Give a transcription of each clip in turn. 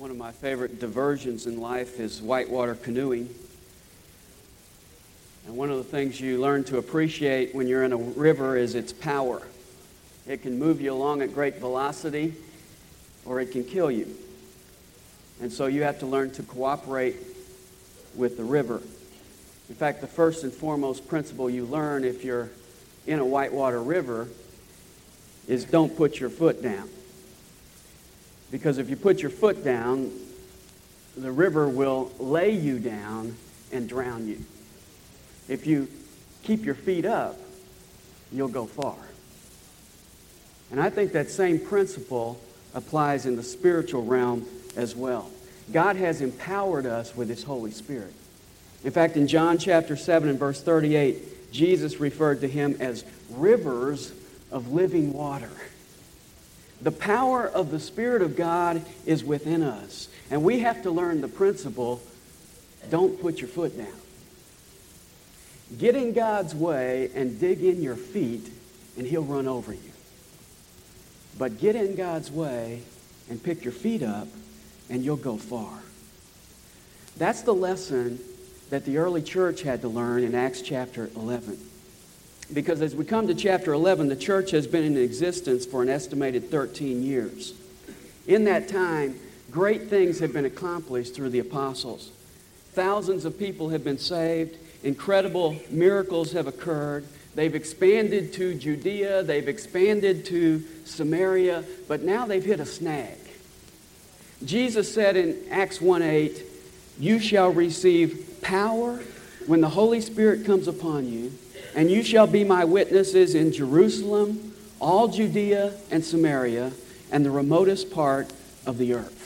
One of my favorite diversions in life is whitewater canoeing. And one of the things you learn to appreciate when you're in a river is its power. It can move you along at great velocity or it can kill you. And so you have to learn to cooperate with the river. In fact, the first and foremost principle you learn if you're in a whitewater river is don't put your foot down. Because if you put your foot down, the river will lay you down and drown you. If you keep your feet up, you'll go far. And I think that same principle applies in the spiritual realm as well. God has empowered us with His Holy Spirit. In fact, in John chapter 7 and verse 38, Jesus referred to Him as rivers of living water. The power of the Spirit of God is within us. And we have to learn the principle don't put your foot down. Get in God's way and dig in your feet, and He'll run over you. But get in God's way and pick your feet up, and you'll go far. That's the lesson that the early church had to learn in Acts chapter 11. Because as we come to chapter 11, the church has been in existence for an estimated 13 years. In that time, great things have been accomplished through the apostles. Thousands of people have been saved, incredible miracles have occurred. They've expanded to Judea, they've expanded to Samaria, but now they've hit a snag. Jesus said in Acts 1 8, You shall receive power when the Holy Spirit comes upon you and you shall be my witnesses in Jerusalem, all Judea and Samaria, and the remotest part of the earth.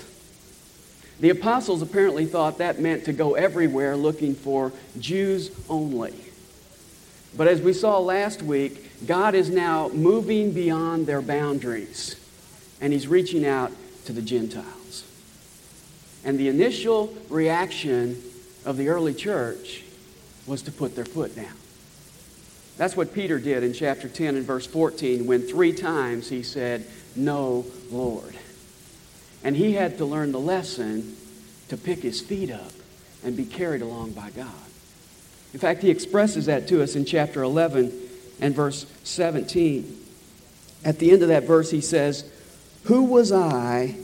The apostles apparently thought that meant to go everywhere looking for Jews only. But as we saw last week, God is now moving beyond their boundaries, and He's reaching out to the Gentiles. And the initial reaction of the early church was to put their foot down. That's what Peter did in chapter 10 and verse 14 when three times he said, No, Lord. And he had to learn the lesson to pick his feet up and be carried along by God. In fact, he expresses that to us in chapter 11 and verse 17. At the end of that verse, he says, Who was I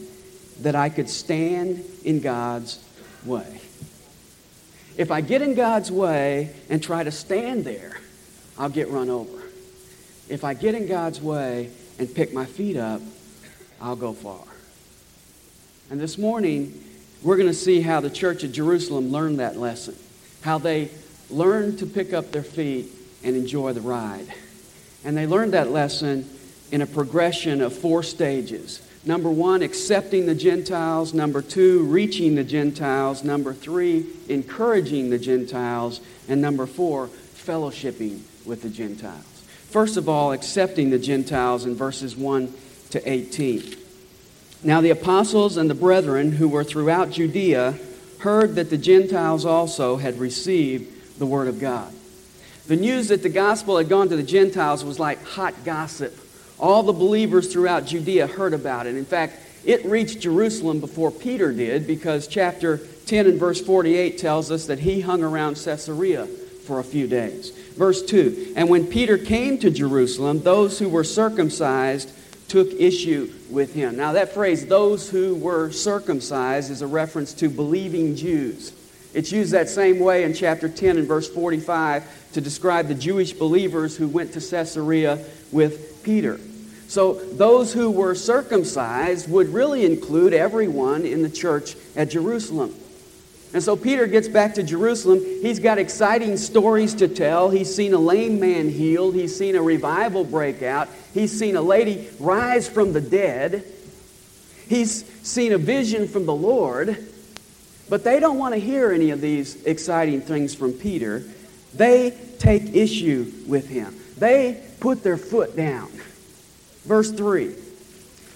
that I could stand in God's way? If I get in God's way and try to stand there, I'll get run over. If I get in God's way and pick my feet up, I'll go far. And this morning, we're going to see how the church at Jerusalem learned that lesson, how they learned to pick up their feet and enjoy the ride. And they learned that lesson in a progression of four stages. Number one, accepting the Gentiles. Number two, reaching the Gentiles. Number three, encouraging the Gentiles. And number four, fellowshipping with the Gentiles. First of all, accepting the Gentiles in verses 1 to 18. Now the apostles and the brethren who were throughout Judea heard that the Gentiles also had received the word of God. The news that the gospel had gone to the Gentiles was like hot gossip. All the believers throughout Judea heard about it. In fact, it reached Jerusalem before Peter did because chapter 10 and verse 48 tells us that he hung around Caesarea for a few days. Verse 2 And when Peter came to Jerusalem, those who were circumcised took issue with him. Now, that phrase, those who were circumcised, is a reference to believing Jews. It's used that same way in chapter 10 and verse 45 to describe the Jewish believers who went to Caesarea with Peter. So, those who were circumcised would really include everyone in the church at Jerusalem. And so Peter gets back to Jerusalem. He's got exciting stories to tell. He's seen a lame man healed. He's seen a revival break out. He's seen a lady rise from the dead. He's seen a vision from the Lord. But they don't want to hear any of these exciting things from Peter. They take issue with him. They put their foot down. Verse 3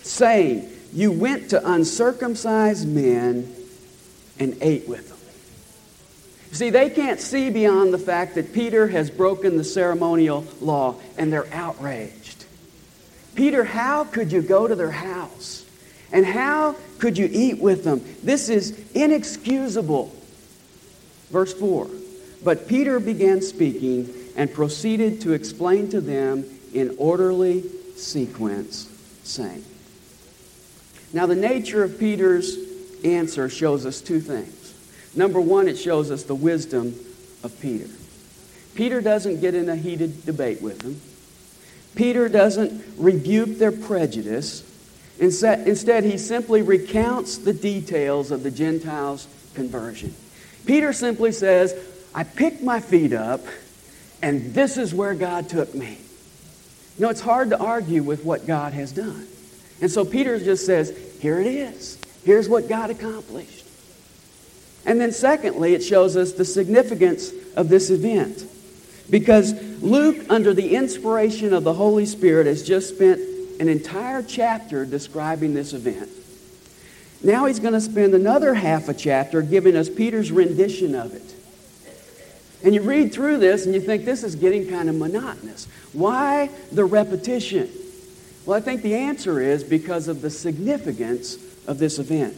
saying, You went to uncircumcised men and ate with them. See, they can't see beyond the fact that Peter has broken the ceremonial law and they're outraged. Peter, how could you go to their house And how could you eat with them? This is inexcusable. Verse 4 But Peter began speaking and proceeded to explain to them in orderly sequence, saying, Now, the nature of Peter's answer shows us two things. Number one, it shows us the wisdom of Peter. Peter doesn't get in a heated debate with them. Peter doesn't rebuke their prejudice. Instead, he simply recounts the details of the Gentiles' conversion. Peter simply says, I picked my feet up, and this is where God took me. You know, it's hard to argue with what God has done. And so Peter just says, Here it is. Here's what God accomplished. And then, secondly, it shows us the significance of this event. Because Luke, under the inspiration of the Holy Spirit, has just spent an entire chapter describing this event. Now he's going to spend another half a chapter giving us Peter's rendition of it. And you read through this and you think this is getting kind of monotonous. Why the repetition? Well, I think the answer is because of the significance of this event.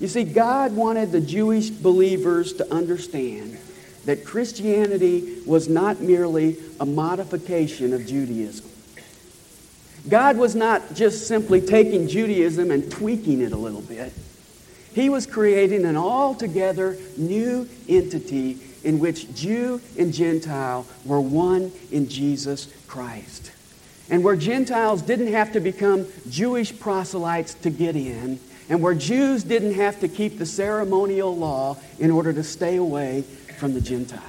You see, God wanted the Jewish believers to understand that Christianity was not merely a modification of Judaism. God was not just simply taking Judaism and tweaking it a little bit. He was creating an altogether new entity in which Jew and Gentile were one in Jesus Christ. And where Gentiles didn't have to become Jewish proselytes to get in, and where Jews didn't have to keep the ceremonial law in order to stay away from the Gentiles.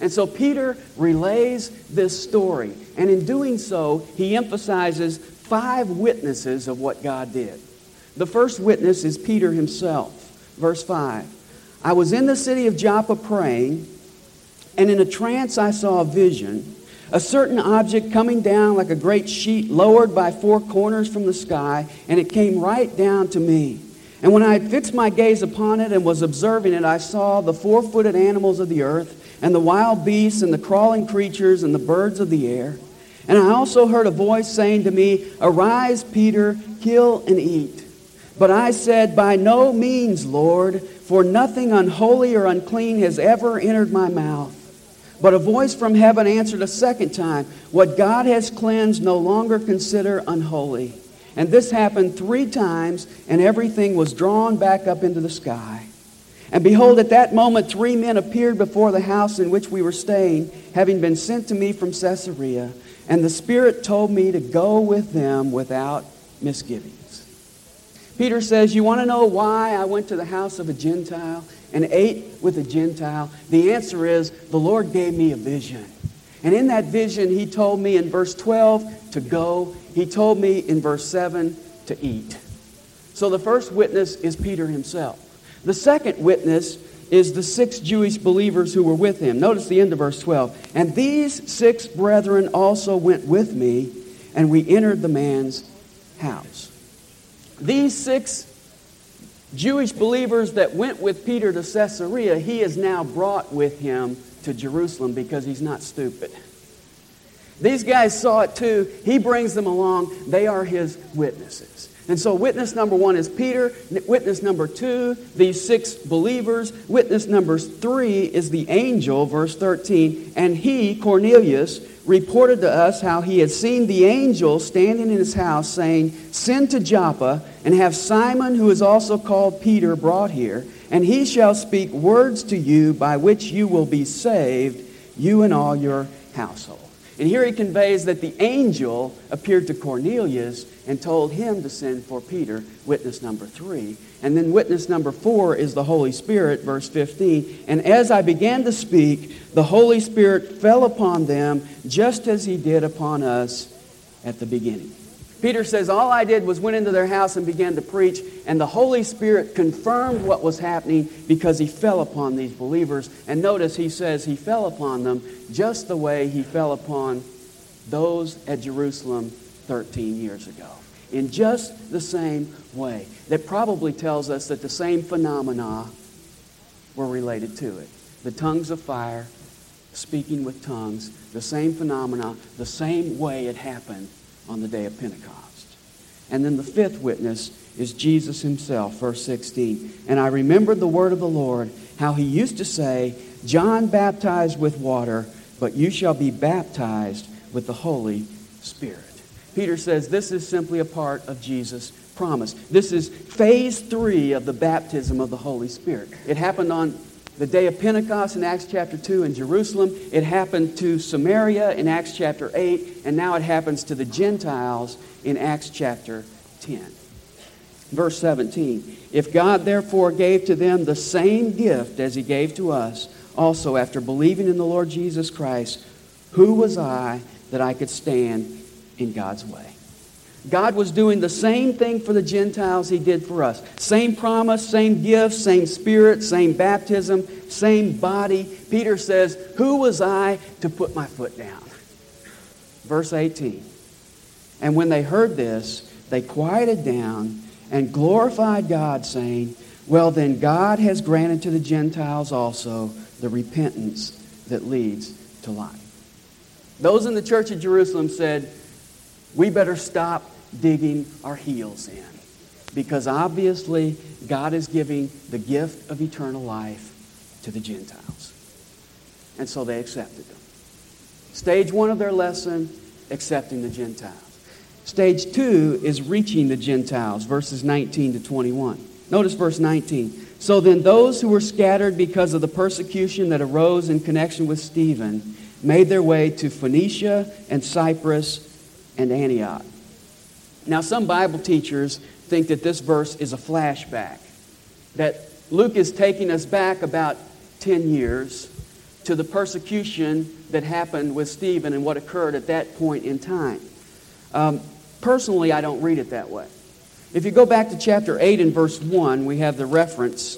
And so Peter relays this story. And in doing so, he emphasizes five witnesses of what God did. The first witness is Peter himself. Verse 5 I was in the city of Joppa praying, and in a trance I saw a vision. A certain object coming down like a great sheet, lowered by four corners from the sky, and it came right down to me. And when I had fixed my gaze upon it and was observing it, I saw the four footed animals of the earth, and the wild beasts, and the crawling creatures, and the birds of the air. And I also heard a voice saying to me, Arise, Peter, kill and eat. But I said, By no means, Lord, for nothing unholy or unclean has ever entered my mouth. But a voice from heaven answered a second time, What God has cleansed, no longer consider unholy. And this happened three times, and everything was drawn back up into the sky. And behold, at that moment, three men appeared before the house in which we were staying, having been sent to me from Caesarea. And the Spirit told me to go with them without misgivings. Peter says, You want to know why I went to the house of a Gentile and ate with a Gentile? The answer is, the Lord gave me a vision. And in that vision, he told me in verse 12 to go. He told me in verse 7 to eat. So the first witness is Peter himself. The second witness is the six Jewish believers who were with him. Notice the end of verse 12. And these six brethren also went with me, and we entered the man's house. These six Jewish believers that went with Peter to Caesarea, he is now brought with him to Jerusalem because he's not stupid. These guys saw it too. He brings them along. They are his witnesses. And so, witness number one is Peter. Witness number two, these six believers. Witness number three is the angel, verse 13. And he, Cornelius, reported to us how he had seen the angel standing in his house, saying, Send to Joppa and have Simon, who is also called Peter, brought here and he shall speak words to you by which you will be saved, you and all your household. And here he conveys that the angel appeared to Cornelius and told him to send for Peter, witness number three. And then witness number four is the Holy Spirit, verse 15. And as I began to speak, the Holy Spirit fell upon them just as he did upon us at the beginning. Peter says, All I did was went into their house and began to preach, and the Holy Spirit confirmed what was happening because he fell upon these believers. And notice he says he fell upon them just the way he fell upon those at Jerusalem 13 years ago. In just the same way. That probably tells us that the same phenomena were related to it. The tongues of fire, speaking with tongues, the same phenomena, the same way it happened on the day of Pentecost. And then the fifth witness is Jesus himself, verse 16. And I remembered the word of the Lord, how he used to say, John baptized with water, but you shall be baptized with the Holy Spirit. Peter says this is simply a part of Jesus' promise. This is phase three of the baptism of the Holy Spirit. It happened on the day of Pentecost in Acts chapter 2 in Jerusalem. It happened to Samaria in Acts chapter 8, and now it happens to the Gentiles in Acts chapter 10. Verse 17 If God therefore gave to them the same gift as he gave to us, also after believing in the Lord Jesus Christ, who was I that I could stand in God's way? God was doing the same thing for the Gentiles he did for us. Same promise, same gift, same spirit, same baptism, same body. Peter says, Who was I to put my foot down? Verse 18. And when they heard this, they quieted down and glorified God, saying, Well, then God has granted to the Gentiles also the repentance that leads to life. Those in the church at Jerusalem said, We better stop digging our heels in. Because obviously, God is giving the gift of eternal life to the Gentiles. And so they accepted them. Stage one of their lesson, accepting the Gentiles. Stage two is reaching the Gentiles, verses 19 to 21. Notice verse 19. So then, those who were scattered because of the persecution that arose in connection with Stephen made their way to Phoenicia and Cyprus and Antioch. Now, some Bible teachers think that this verse is a flashback, that Luke is taking us back about 10 years to the persecution that happened with Stephen and what occurred at that point in time. Um, personally, I don't read it that way. If you go back to chapter 8 and verse 1, we have the reference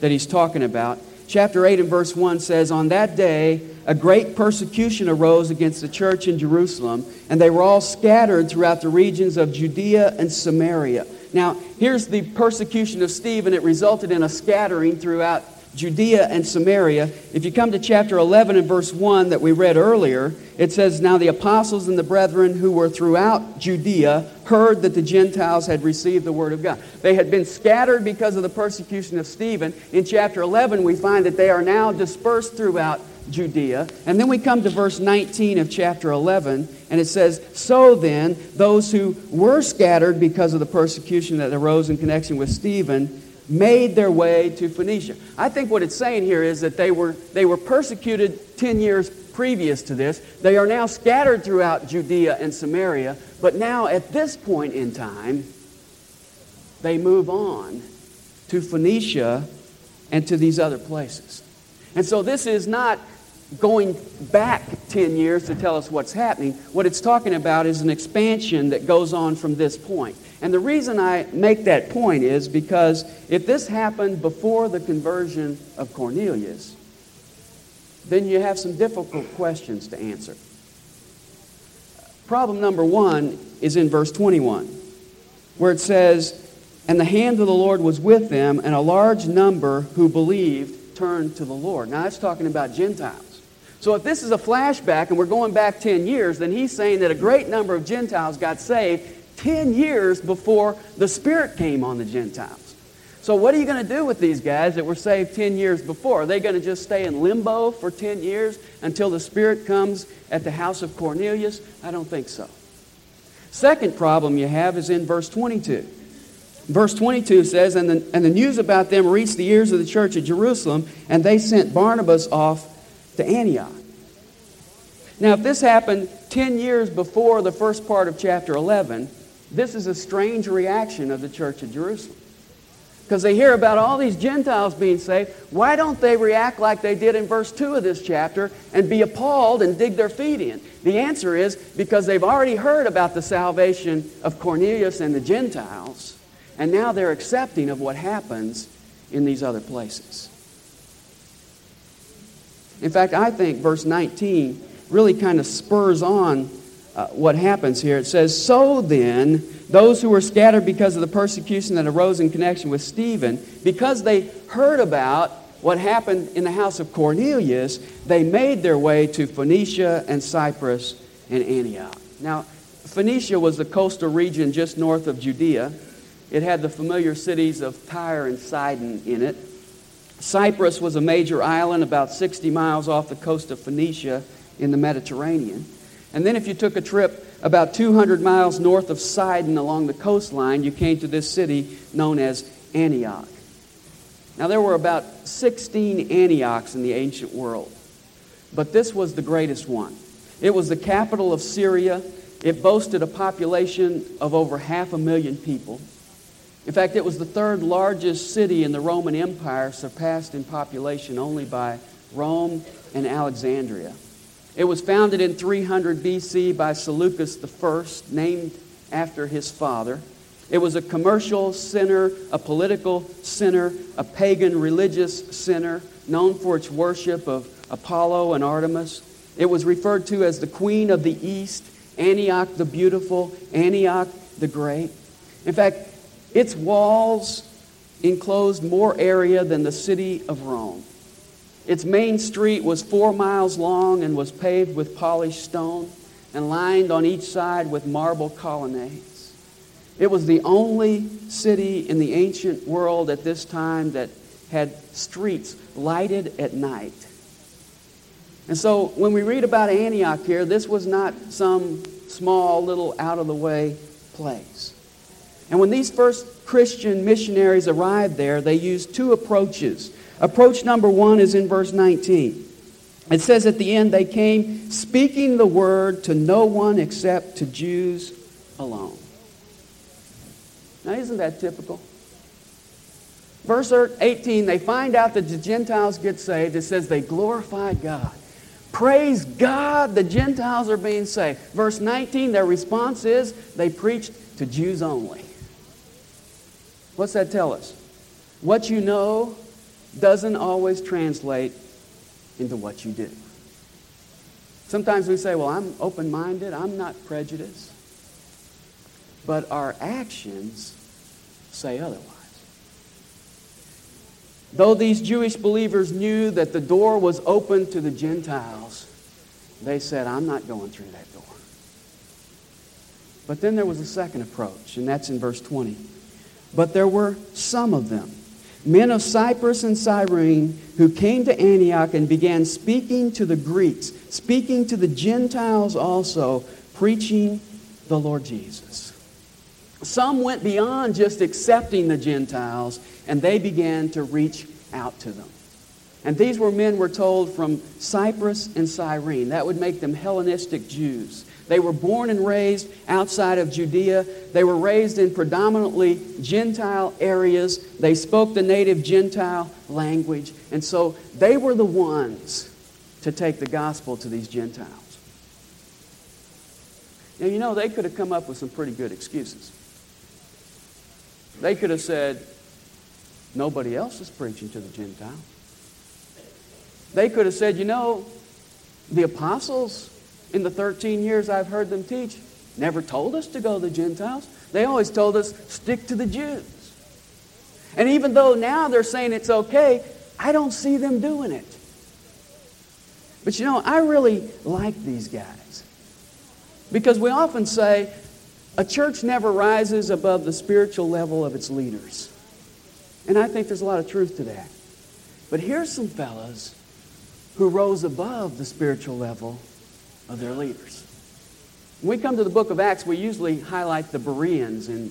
that he's talking about. Chapter 8 and verse 1 says, On that day, a great persecution arose against the church in Jerusalem, and they were all scattered throughout the regions of Judea and Samaria. Now, here's the persecution of Stephen. It resulted in a scattering throughout Judea and Samaria. If you come to chapter 11 and verse 1 that we read earlier, it says, Now the apostles and the brethren who were throughout Judea heard that the Gentiles had received the word of God. They had been scattered because of the persecution of Stephen. In chapter 11, we find that they are now dispersed throughout Judea. And then we come to verse 19 of chapter 11, and it says, So then, those who were scattered because of the persecution that arose in connection with Stephen made their way to Phoenicia. I think what it's saying here is that they were, they were persecuted 10 years previous to this. They are now scattered throughout Judea and Samaria, but now at this point in time, they move on to Phoenicia and to these other places. And so this is not going back 10 years to tell us what's happening. What it's talking about is an expansion that goes on from this point. And the reason I make that point is because if this happened before the conversion of Cornelius, then you have some difficult questions to answer. Problem number one is in verse 21, where it says, And the hand of the Lord was with them, and a large number who believed turned to the Lord. Now, that's talking about Gentiles. So if this is a flashback and we're going back 10 years, then he's saying that a great number of Gentiles got saved 10 years before the Spirit came on the Gentiles. So what are you going to do with these guys that were saved 10 years before? Are they going to just stay in limbo for 10 years until the Spirit comes at the house of Cornelius? I don't think so. Second problem you have is in verse 22. Verse 22 says, and the, and the news about them reached the ears of the church at Jerusalem, and they sent Barnabas off to Antioch. Now, if this happened 10 years before the first part of chapter 11, this is a strange reaction of the church of Jerusalem. Because they hear about all these Gentiles being saved. Why don't they react like they did in verse 2 of this chapter and be appalled and dig their feet in? The answer is because they've already heard about the salvation of Cornelius and the Gentiles, and now they're accepting of what happens in these other places. In fact, I think verse 19 really kind of spurs on uh, what happens here. It says, So then, those who were scattered because of the persecution that arose in connection with Stephen, because they heard about what happened in the house of Cornelius, they made their way to Phoenicia and Cyprus and Antioch. Now, Phoenicia was the coastal region just north of Judea. It had the familiar cities of Tyre and Sidon in it. Cyprus was a major island about 60 miles off the coast of Phoenicia in the Mediterranean. And then, if you took a trip about 200 miles north of Sidon along the coastline, you came to this city known as Antioch. Now, there were about 16 Antiochs in the ancient world, but this was the greatest one. It was the capital of Syria. It boasted a population of over half a million people. In fact, it was the third largest city in the Roman Empire, surpassed in population only by Rome and Alexandria. It was founded in 300 BC by Seleucus I, named after his father. It was a commercial center, a political center, a pagan religious center, known for its worship of Apollo and Artemis. It was referred to as the Queen of the East, Antioch the Beautiful, Antioch the Great. In fact, its walls enclosed more area than the city of Rome. Its main street was four miles long and was paved with polished stone and lined on each side with marble colonnades. It was the only city in the ancient world at this time that had streets lighted at night. And so when we read about Antioch here, this was not some small little out of the way place. And when these first Christian missionaries arrived there, they used two approaches Approach number one is in verse 19. It says at the end, they came speaking the word to no one except to Jews alone. Now, isn't that typical? Verse 18, they find out that the Gentiles get saved. It says they glorified God. Praise God, the Gentiles are being saved. Verse 19, their response is they preached to Jews only. What's that tell us? What you know doesn't always translate into what you do. Sometimes we say, well, I'm open minded, I'm not prejudiced. But our actions say otherwise. Though these Jewish believers knew that the door was open to the Gentiles, they said, I'm not going through that door. But then there was a second approach, and that's in verse 20. But there were some of them men of Cyprus and Cyrene who came to Antioch and began speaking to the Greeks, speaking to the Gentiles also, preaching the Lord Jesus. Some went beyond just accepting the Gentiles and they began to reach out to them. And these were men, we're told, from Cyprus and Cyrene. That would make them Hellenistic Jews. They were born and raised outside of Judea. They were raised in predominantly Gentile areas. They spoke the native Gentile language. And so they were the ones to take the gospel to these Gentiles. Now, you know, they could have come up with some pretty good excuses. They could have said, nobody else is preaching to the Gentiles. They could have said, you know, the apostles in the 13 years I've heard them teach, never told us to go to the Gentiles. They always told us, stick to the Jews. And even though now they're saying it's okay, I don't see them doing it. But you know, I really like these guys. Because we often say a church never rises above the spiritual level of its leaders. And I think there's a lot of truth to that. But here's some fellas who rose above the spiritual level of their leaders. When we come to the book of Acts, we usually highlight the Bereans in,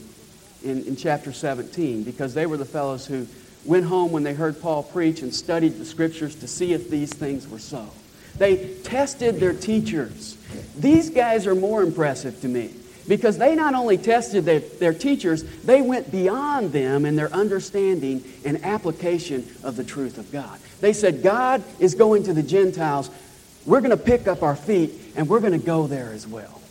in, in chapter 17 because they were the fellows who went home when they heard Paul preach and studied the scriptures to see if these things were so. They tested their teachers. These guys are more impressive to me because they not only tested their, their teachers, they went beyond them in their understanding and application of the truth of God. They said, God is going to the Gentiles. We're going to pick up our feet and we're going to go there as well.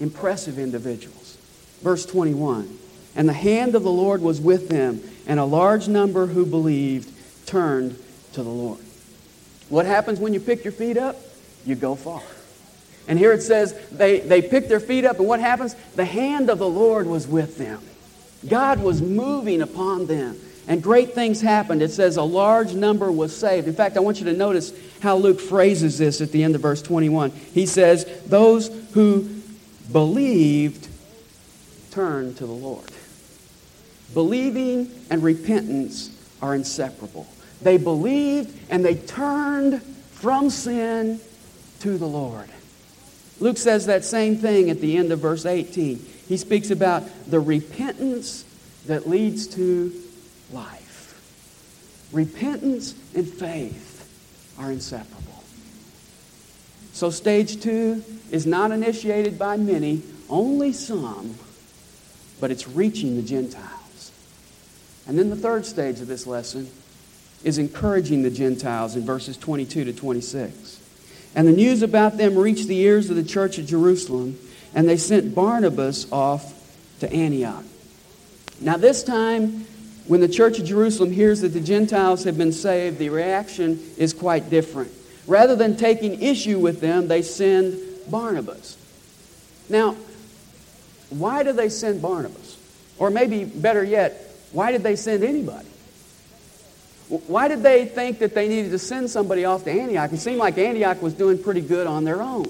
Impressive individuals. Verse 21 And the hand of the Lord was with them, and a large number who believed turned to the Lord. What happens when you pick your feet up? You go far. And here it says they, they picked their feet up, and what happens? The hand of the Lord was with them. God was moving upon them. And great things happened. It says a large number was saved. In fact, I want you to notice how Luke phrases this at the end of verse 21. He says, Those who believed, turned to the Lord. Believing and repentance are inseparable. They believed and they turned from sin to the Lord. Luke says that same thing at the end of verse 18. He speaks about the repentance that leads to life. Repentance and faith are inseparable. So, stage two is not initiated by many, only some, but it's reaching the Gentiles. And then the third stage of this lesson is encouraging the Gentiles in verses 22 to 26. And the news about them reached the ears of the church at Jerusalem, and they sent Barnabas off to Antioch. Now, this time, when the church of Jerusalem hears that the Gentiles have been saved, the reaction is quite different. Rather than taking issue with them, they send Barnabas. Now, why do they send Barnabas? Or maybe better yet, why did they send anybody? Why did they think that they needed to send somebody off to Antioch? It seemed like Antioch was doing pretty good on their own.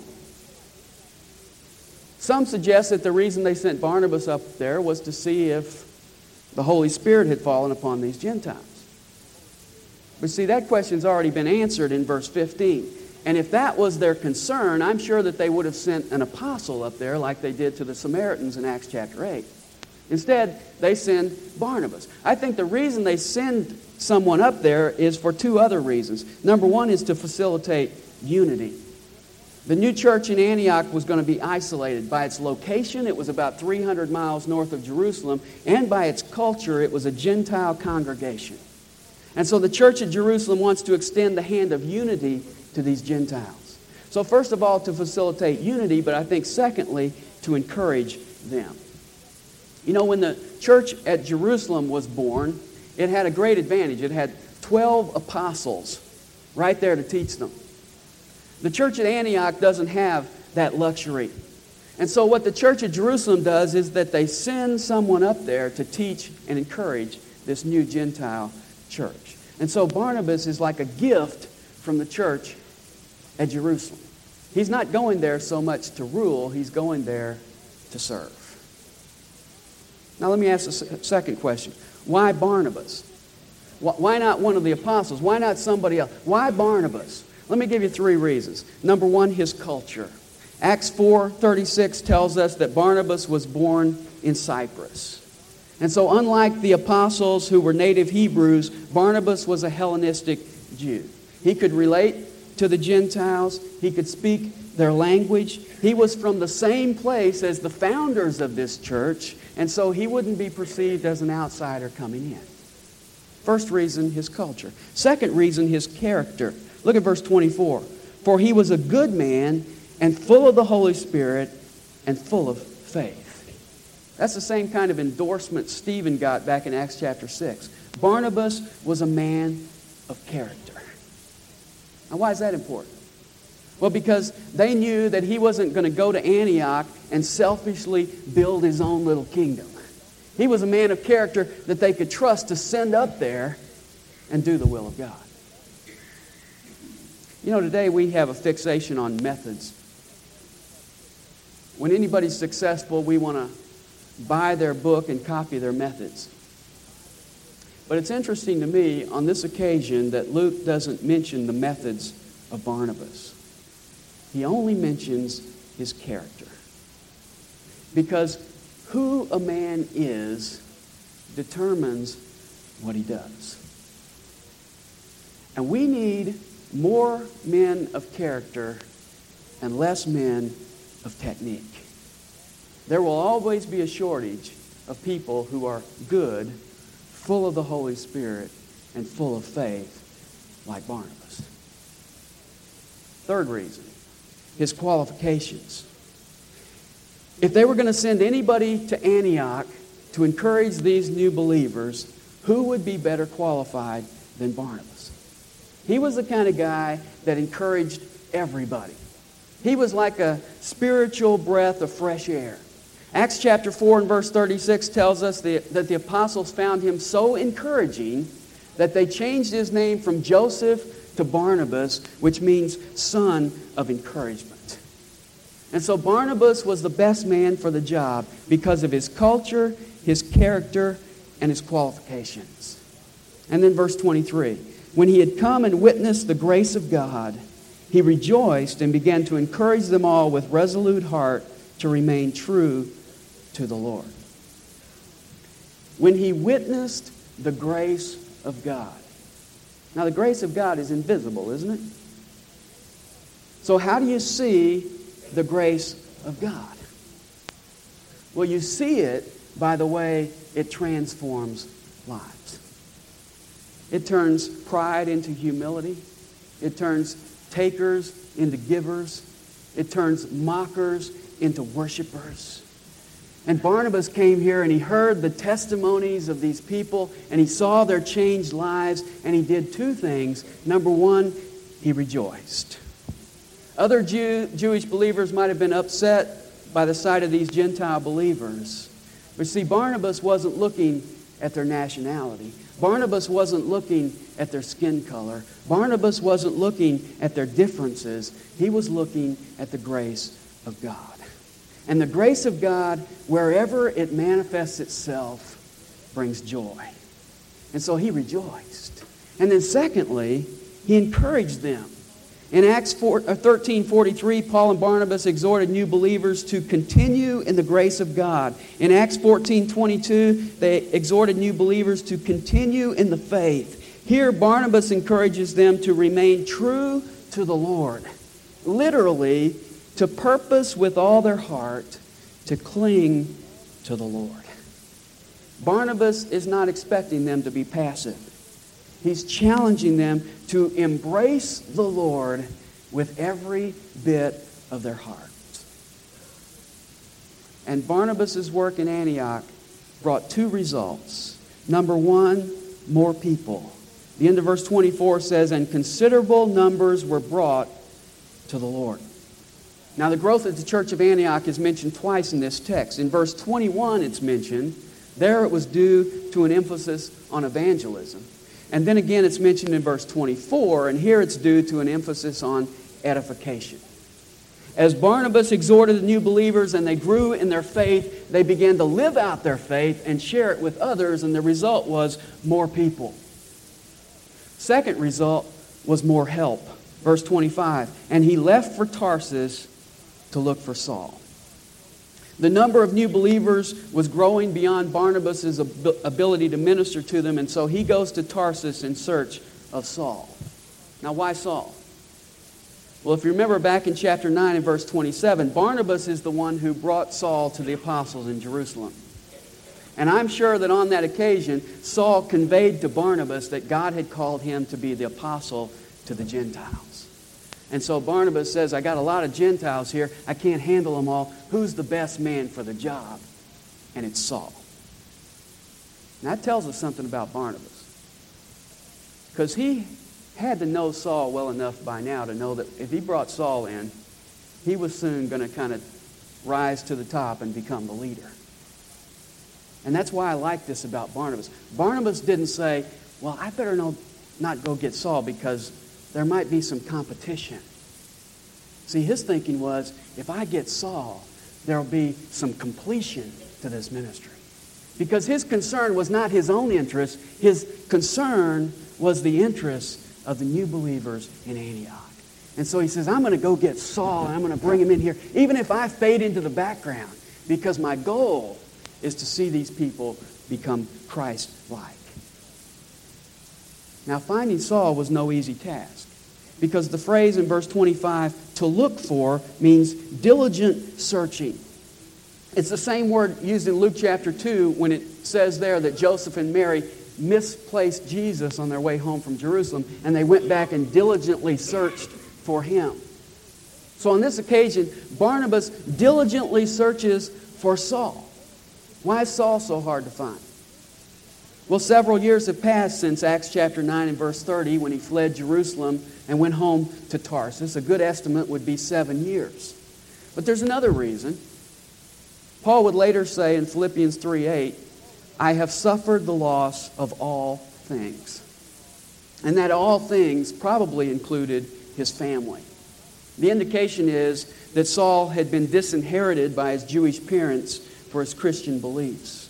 Some suggest that the reason they sent Barnabas up there was to see if the Holy Spirit had fallen upon these Gentiles. But see, that question's already been answered in verse 15. And if that was their concern, I'm sure that they would have sent an apostle up there like they did to the Samaritans in Acts chapter 8. Instead, they send Barnabas. I think the reason they send someone up there is for two other reasons. Number one is to facilitate unity. The new church in Antioch was going to be isolated. By its location, it was about 300 miles north of Jerusalem, and by its culture, it was a Gentile congregation. And so the church at Jerusalem wants to extend the hand of unity to these Gentiles. So, first of all, to facilitate unity, but I think secondly, to encourage them. You know, when the church at Jerusalem was born, it had a great advantage. It had 12 apostles right there to teach them. The church at Antioch doesn't have that luxury. And so, what the church at Jerusalem does is that they send someone up there to teach and encourage this new Gentile church. And so, Barnabas is like a gift from the church at Jerusalem. He's not going there so much to rule, he's going there to serve. Now, let me ask a second question Why Barnabas? Why not one of the apostles? Why not somebody else? Why Barnabas? Let me give you three reasons. Number one, his culture. Acts 4:36 tells us that Barnabas was born in Cyprus. And so unlike the apostles who were native Hebrews, Barnabas was a Hellenistic Jew. He could relate to the Gentiles, he could speak their language. He was from the same place as the founders of this church, and so he wouldn't be perceived as an outsider coming in. First reason, his culture. Second reason, his character. Look at verse 24. For he was a good man and full of the Holy Spirit and full of faith. That's the same kind of endorsement Stephen got back in Acts chapter 6. Barnabas was a man of character. Now, why is that important? Well, because they knew that he wasn't going to go to Antioch and selfishly build his own little kingdom. He was a man of character that they could trust to send up there and do the will of God. You know, today we have a fixation on methods. When anybody's successful, we want to buy their book and copy their methods. But it's interesting to me on this occasion that Luke doesn't mention the methods of Barnabas. He only mentions his character. Because who a man is determines what he does. And we need more men of character and less men of technique. There will always be a shortage of people who are good, full of the Holy Spirit, and full of faith, like Barnabas. Third reason, his qualifications. If they were going to send anybody to Antioch to encourage these new believers, who would be better qualified than Barnabas? He was the kind of guy that encouraged everybody. He was like a spiritual breath of fresh air. Acts chapter 4 and verse 36 tells us that the apostles found him so encouraging that they changed his name from Joseph to Barnabas, which means son of encouragement. And so Barnabas was the best man for the job because of his culture, his character, and his qualifications. And then verse 23 When he had come and witnessed the grace of God, he rejoiced and began to encourage them all with resolute heart to remain true to the Lord. When he witnessed the grace of God. Now, the grace of God is invisible, isn't it? So, how do you see the grace of God? Well, you see it by the way it transforms lives. It turns pride into humility. It turns takers into givers. It turns mockers into worshipers. And Barnabas came here and he heard the testimonies of these people and he saw their changed lives and he did two things. Number one, he rejoiced. Other Jew, Jewish believers might have been upset by the sight of these Gentile believers. But see, Barnabas wasn't looking at their nationality. Barnabas wasn't looking at their skin color. Barnabas wasn't looking at their differences. He was looking at the grace of God. And the grace of God, wherever it manifests itself, brings joy. And so he rejoiced. And then, secondly, he encouraged them. In Acts uh, 13 43, Paul and Barnabas exhorted new believers to continue in the grace of God. In Acts 14 22, they exhorted new believers to continue in the faith. Here, Barnabas encourages them to remain true to the Lord. Literally, to purpose with all their heart to cling to the Lord. Barnabas is not expecting them to be passive. He's challenging them to embrace the Lord with every bit of their heart. And Barnabas' work in Antioch brought two results. Number one, more people. The end of verse 24 says, And considerable numbers were brought to the Lord. Now, the growth of the church of Antioch is mentioned twice in this text. In verse 21, it's mentioned. There it was due to an emphasis on evangelism. And then again, it's mentioned in verse 24, and here it's due to an emphasis on edification. As Barnabas exhorted the new believers and they grew in their faith, they began to live out their faith and share it with others, and the result was more people. Second result was more help. Verse 25, and he left for Tarsus to look for Saul. The number of new believers was growing beyond Barnabas' ability to minister to them, and so he goes to Tarsus in search of Saul. Now, why Saul? Well, if you remember back in chapter 9 and verse 27, Barnabas is the one who brought Saul to the apostles in Jerusalem. And I'm sure that on that occasion, Saul conveyed to Barnabas that God had called him to be the apostle to the Gentiles. And so Barnabas says, I got a lot of Gentiles here. I can't handle them all. Who's the best man for the job? And it's Saul. And that tells us something about Barnabas. Because he had to know Saul well enough by now to know that if he brought Saul in, he was soon going to kind of rise to the top and become the leader. And that's why I like this about Barnabas. Barnabas didn't say, Well, I better no, not go get Saul because there might be some competition. See, his thinking was if I get Saul, there'll be some completion to this ministry. Because his concern was not his own interest, his concern was the interest of the new believers in Antioch. And so he says, I'm going to go get Saul and I'm going to bring him in here, even if I fade into the background, because my goal is to see these people become Christ like. Now, finding Saul was no easy task because the phrase in verse 25, to look for, means diligent searching. It's the same word used in Luke chapter 2 when it says there that Joseph and Mary misplaced Jesus on their way home from Jerusalem and they went back and diligently searched for him. So on this occasion, Barnabas diligently searches for Saul. Why is Saul so hard to find? Well, several years have passed since Acts chapter 9 and verse 30 when he fled Jerusalem and went home to Tarsus. A good estimate would be seven years. But there's another reason. Paul would later say in Philippians 3 8, I have suffered the loss of all things. And that all things probably included his family. The indication is that Saul had been disinherited by his Jewish parents for his Christian beliefs.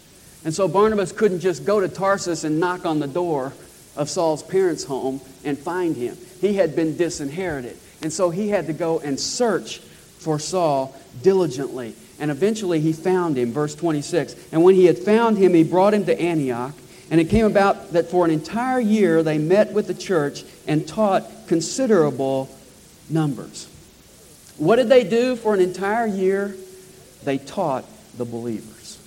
And so Barnabas couldn't just go to Tarsus and knock on the door of Saul's parents' home and find him. He had been disinherited. And so he had to go and search for Saul diligently. And eventually he found him, verse 26. And when he had found him, he brought him to Antioch. And it came about that for an entire year they met with the church and taught considerable numbers. What did they do for an entire year? They taught the believers.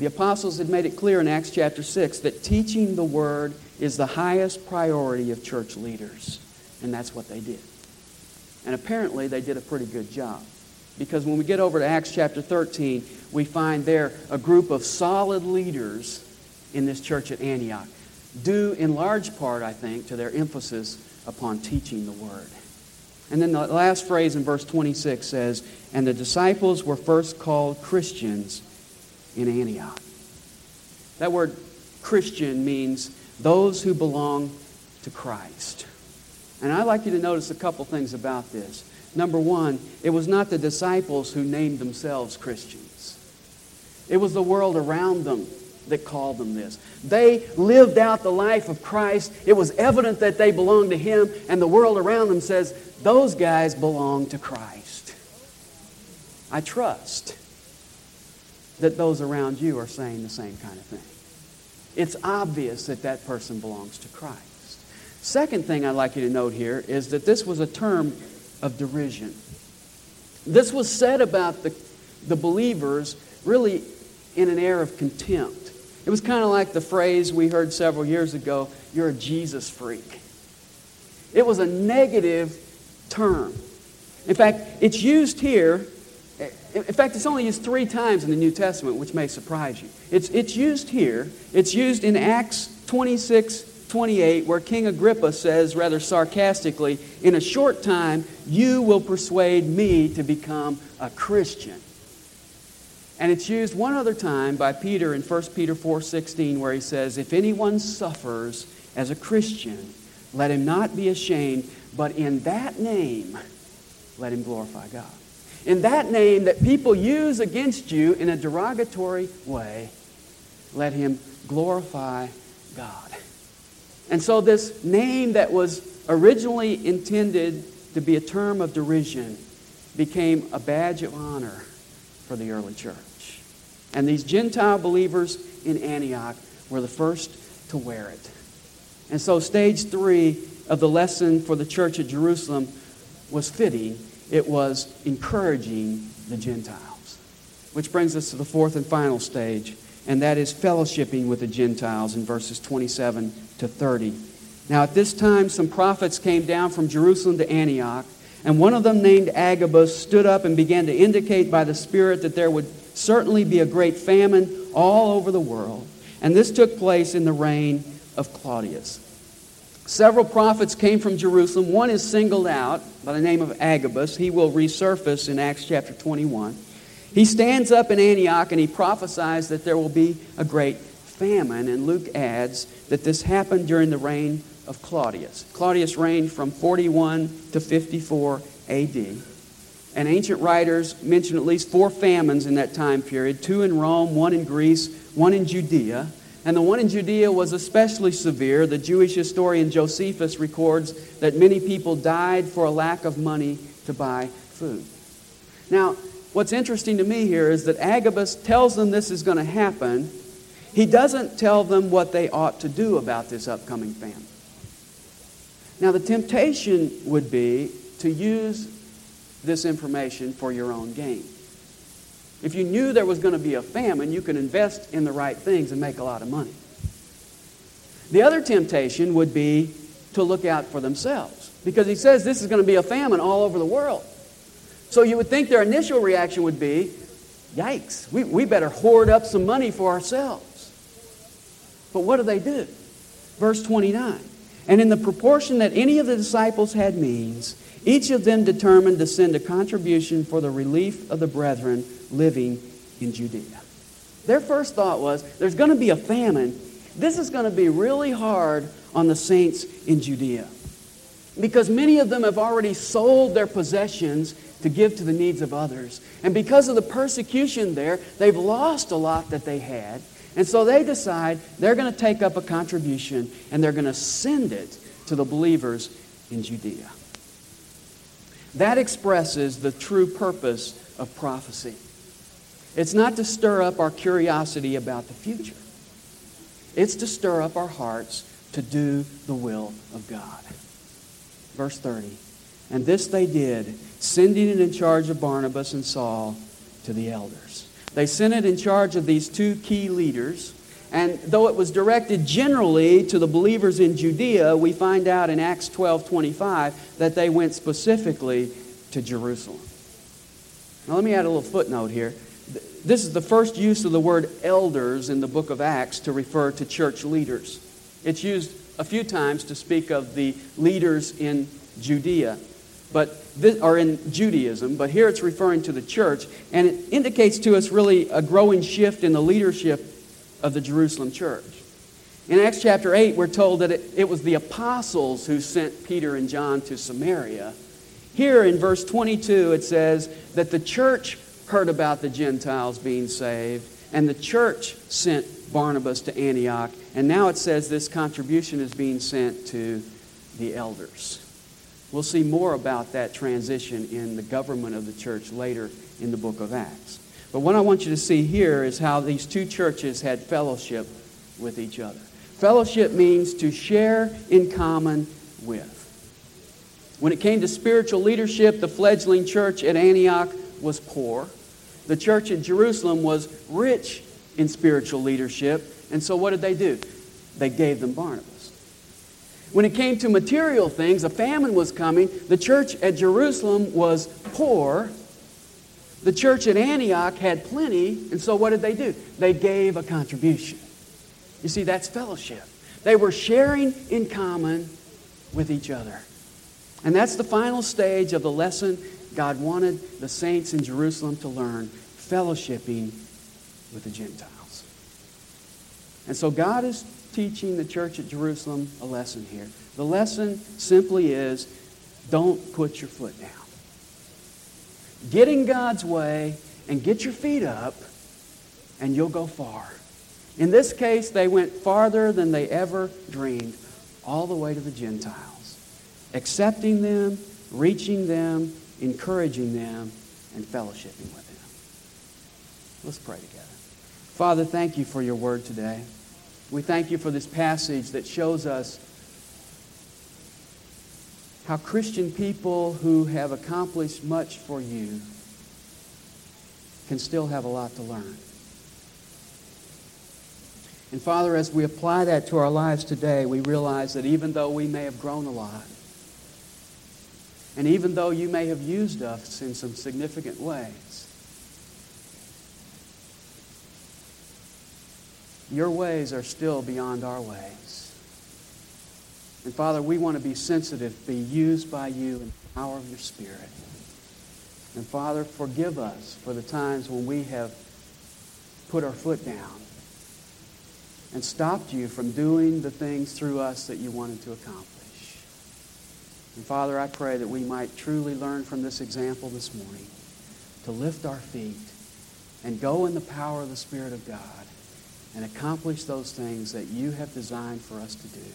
The apostles had made it clear in Acts chapter 6 that teaching the word is the highest priority of church leaders. And that's what they did. And apparently they did a pretty good job. Because when we get over to Acts chapter 13, we find there a group of solid leaders in this church at Antioch, due in large part, I think, to their emphasis upon teaching the word. And then the last phrase in verse 26 says, And the disciples were first called Christians in Antioch. That word Christian means those who belong to Christ. And I'd like you to notice a couple things about this. Number one, it was not the disciples who named themselves Christians, it was the world around them that called them this. They lived out the life of Christ. It was evident that they belonged to Him, and the world around them says, those guys belong to Christ. I trust that those around you are saying the same kind of thing. It's obvious that that person belongs to Christ. Second thing I'd like you to note here is that this was a term of derision. This was said about the, the believers really in an air of contempt. It was kind of like the phrase we heard several years ago you're a Jesus freak. It was a negative term. In fact, it's used here. In fact, it's only used three times in the New Testament, which may surprise you. It's, it's used here. It's used in Acts 26 28, where King Agrippa says, rather sarcastically, In a short time, you will persuade me to become a Christian. And it's used one other time by Peter in 1 Peter 4:16 where he says, "If anyone suffers as a Christian, let him not be ashamed, but in that name let him glorify God." In that name that people use against you in a derogatory way, let him glorify God. And so this name that was originally intended to be a term of derision became a badge of honor for the early church. And these Gentile believers in Antioch were the first to wear it. And so, stage three of the lesson for the church at Jerusalem was fitting. It was encouraging the Gentiles. Which brings us to the fourth and final stage, and that is fellowshipping with the Gentiles in verses 27 to 30. Now, at this time, some prophets came down from Jerusalem to Antioch, and one of them, named Agabus, stood up and began to indicate by the Spirit that there would certainly be a great famine all over the world. And this took place in the reign of Claudius. Several prophets came from Jerusalem. One is singled out by the name of Agabus. He will resurface in Acts chapter 21. He stands up in Antioch and he prophesies that there will be a great famine. And Luke adds that this happened during the reign of Claudius. Claudius reigned from 41 to 54 AD. And ancient writers mention at least four famines in that time period two in Rome, one in Greece, one in Judea. And the one in Judea was especially severe. The Jewish historian Josephus records that many people died for a lack of money to buy food. Now, what's interesting to me here is that Agabus tells them this is going to happen. He doesn't tell them what they ought to do about this upcoming famine. Now, the temptation would be to use this information for your own gain. If you knew there was going to be a famine, you could invest in the right things and make a lot of money. The other temptation would be to look out for themselves because he says this is going to be a famine all over the world. So you would think their initial reaction would be, yikes, we, we better hoard up some money for ourselves. But what do they do? Verse 29 And in the proportion that any of the disciples had means, each of them determined to send a contribution for the relief of the brethren living in Judea. Their first thought was there's going to be a famine. This is going to be really hard on the saints in Judea. because many of them have already sold their possessions to give to the needs of others. And because of the persecution there, they've lost a lot that they had. And so they decide they're going to take up a contribution and they're going to send it to the believers in Judea. That expresses the true purpose of prophecy. It's not to stir up our curiosity about the future. It's to stir up our hearts to do the will of God. Verse 30. And this they did, sending it in charge of Barnabas and Saul to the elders. They sent it in charge of these two key leaders. And though it was directed generally to the believers in Judea, we find out in Acts 12 25 that they went specifically to Jerusalem. Now, let me add a little footnote here. This is the first use of the word elders in the book of Acts to refer to church leaders. It's used a few times to speak of the leaders in Judea, but this, or in Judaism, but here it's referring to the church, and it indicates to us really a growing shift in the leadership of the Jerusalem church. In Acts chapter 8, we're told that it, it was the apostles who sent Peter and John to Samaria. Here in verse 22, it says that the church heard about the Gentiles being saved, and the church sent Barnabas to Antioch. And now it says this contribution is being sent to the elders. We'll see more about that transition in the government of the church later in the book of Acts. But what I want you to see here is how these two churches had fellowship with each other. Fellowship means to share in common with. When it came to spiritual leadership, the fledgling church at Antioch was poor. The church at Jerusalem was rich in spiritual leadership. And so what did they do? They gave them Barnabas. When it came to material things, a famine was coming. The church at Jerusalem was poor. The church at Antioch had plenty. And so what did they do? They gave a contribution. You see, that's fellowship. They were sharing in common with each other. And that's the final stage of the lesson God wanted the saints in Jerusalem to learn fellowshipping with the Gentiles. And so God is teaching the church at Jerusalem a lesson here. The lesson simply is don't put your foot down. Get in God's way and get your feet up, and you'll go far. In this case, they went farther than they ever dreamed, all the way to the Gentiles, accepting them, reaching them, encouraging them, and fellowshipping with them. Let's pray together. Father, thank you for your word today. We thank you for this passage that shows us how Christian people who have accomplished much for you can still have a lot to learn. And Father, as we apply that to our lives today, we realize that even though we may have grown a lot, and even though you may have used us in some significant ways, Your ways are still beyond our ways. And Father, we want to be sensitive, be used by you in the power of your Spirit. And Father, forgive us for the times when we have put our foot down and stopped you from doing the things through us that you wanted to accomplish. And Father, I pray that we might truly learn from this example this morning to lift our feet and go in the power of the Spirit of God and accomplish those things that you have designed for us to do.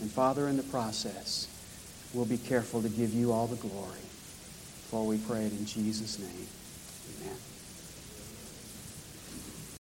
And Father, in the process, we'll be careful to give you all the glory. For we pray it in Jesus' name.